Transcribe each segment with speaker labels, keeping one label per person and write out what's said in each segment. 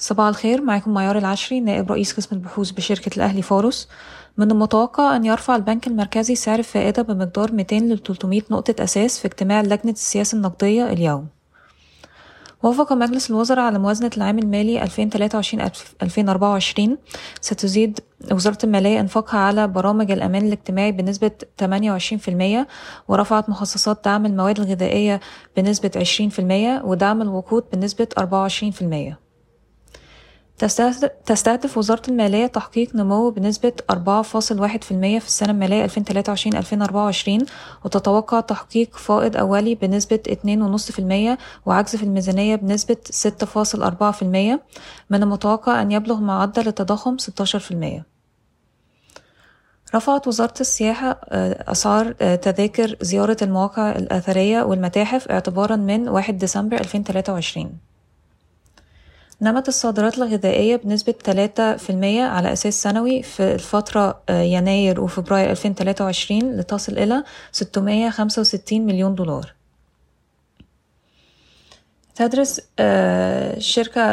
Speaker 1: صباح الخير معكم معيار العشري نائب رئيس قسم البحوث بشركة الأهلي فارس من المتوقع أن يرفع البنك المركزي سعر الفائدة بمقدار 200 ل 300 نقطة أساس في اجتماع لجنة السياسة النقدية اليوم. وافق مجلس الوزراء على موازنة العام المالي 2023-2024 ستزيد وزارة المالية إنفاقها على برامج الأمان الاجتماعي بنسبة 28% ورفعت مخصصات دعم المواد الغذائية بنسبة 20% ودعم الوقود بنسبة 24% تستهدف وزارة المالية تحقيق نمو بنسبة 4.1% في السنة المالية 2023-2024 وتتوقع تحقيق فائض أولي بنسبة 2.5% وعجز في الميزانية بنسبة 6.4% من المتوقع أن يبلغ معدل التضخم 16%. رفعت وزارة السياحة أسعار تذاكر زيارة المواقع الأثرية والمتاحف اعتبارا من 1 ديسمبر 2023 نمت الصادرات الغذائية بنسبة 3% على أساس سنوي في الفترة يناير وفبراير 2023 لتصل إلى 665 مليون دولار. تدرس شركة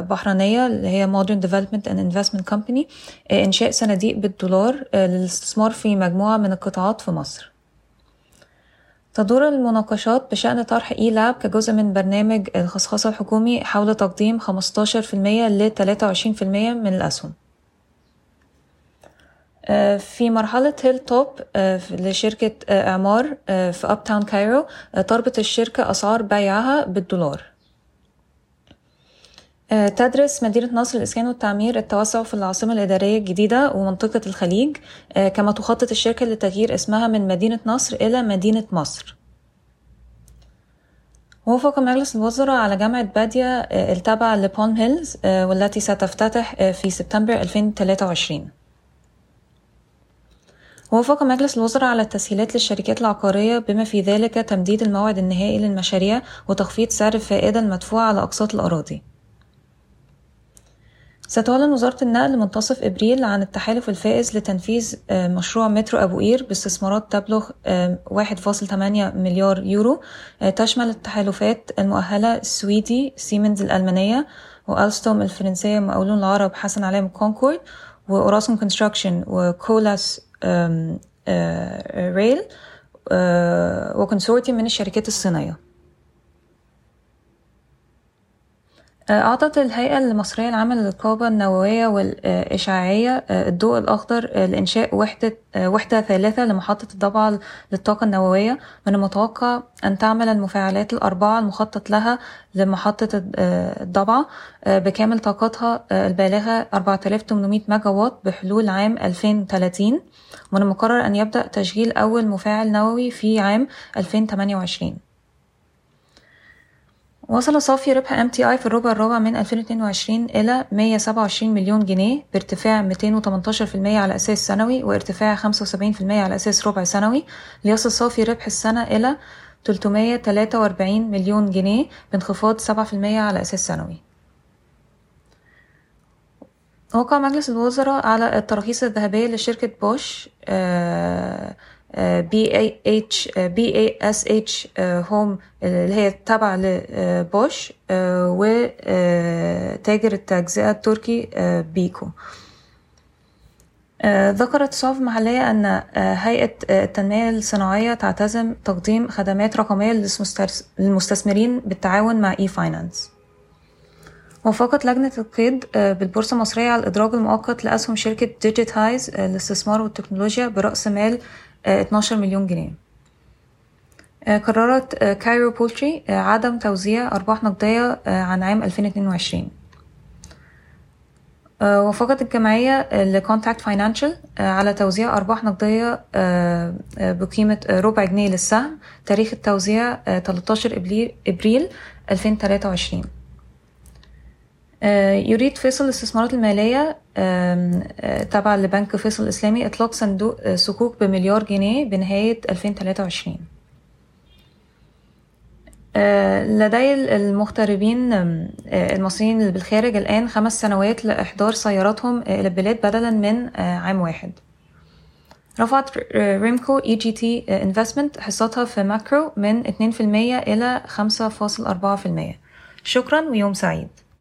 Speaker 1: بحرينية اللي هي Modern Development and Investment Company إنشاء صناديق بالدولار للاستثمار في مجموعة من القطاعات في مصر. تدور المناقشات بشأن طرح ELAB كجزء من برنامج الخصخصة الحكومي حول تقديم 15% ل 23% من الأسهم. في مرحلة Hilltop لشركة إعمار في Uptown Cairo تربط الشركة أسعار بيعها بالدولار. تدرس مدينة نصر الإسكان والتعمير التوسع في العاصمة الإدارية الجديدة ومنطقة الخليج كما تخطط الشركة لتغيير اسمها من مدينة نصر إلى مدينة مصر. وافق مجلس الوزراء على جامعة باديا التابعة لبون هيلز والتي ستفتتح في سبتمبر 2023 وافق مجلس الوزراء على التسهيلات للشركات العقارية بما في ذلك تمديد الموعد النهائي للمشاريع وتخفيض سعر الفائدة المدفوعة على أقساط الأراضي. ستعلن وزارة النقل منتصف إبريل عن التحالف الفائز لتنفيذ مشروع مترو أبو قير باستثمارات تبلغ 1.8 مليار يورو تشمل التحالفات المؤهلة السويدي سيمنز الألمانية وألستوم الفرنسية مقاولون العرب حسن علام كونكورد وأوراسكوم Construction و Colas Rail وكونسورتيوم من الشركات الصينية. أعطت الهيئة المصرية العامة للرقابة النووية والإشعاعية الضوء الأخضر لإنشاء وحدة وحدة ثالثة لمحطة الضبعة للطاقة النووية. من المتوقع أن تعمل المفاعلات الأربعة المخطط لها لمحطة الضبعة بكامل طاقتها البالغة 4800 ميجا واط بحلول عام 2030 ومن المقرر أن يبدأ تشغيل أول مفاعل نووي في عام 2028 وصل صافي ربح ام تي اي في الربع الرابع من 2022 إلى 127 مليون جنيه بارتفاع 218% على أساس سنوي وارتفاع 75% على أساس ربع سنوي. ليصل صافي ربح السنة إلى 343 مليون جنيه بانخفاض 7% على أساس سنوي. وقع مجلس الوزراء على التراخيص الذهبية لشركة بوش آه بي اتش بي اي اس اتش هوم اللي هي تابعة لبوش وتاجر التجزئة التركي Beko. ذكرت صحف محلية أن هيئة التنمية الصناعية تعتزم تقديم خدمات رقمية للمستثمرين بالتعاون مع e-finance وافقت لجنة القيد بالبورصة المصرية على الإدراج المؤقت لأسهم شركة Digitize للاستثمار والتكنولوجيا برأس مال 12 مليون جنيه. قررت Cairo Poultry عدم توزيع أرباح نقدية عن عام 2022 وافقت الجمعية ل Contact Financial على توزيع أرباح نقدية بقيمة ربع جنيه للسهم تاريخ التوزيع 13 إبريل 2023 يريد فيصل الاستثمارات المالية تابعة لبنك فيصل الإسلامي إطلاق صندوق صكوك بمليار جنيه بنهاية 2023 لدي المغتربين المصريين اللي بالخارج الآن خمس سنوات لإحضار سياراتهم إلى البلاد بدلا من عام واحد. رفعت Rimco EGT Investment حصتها في Macro من 2% إلى 5.4% شكرا ويوم سعيد.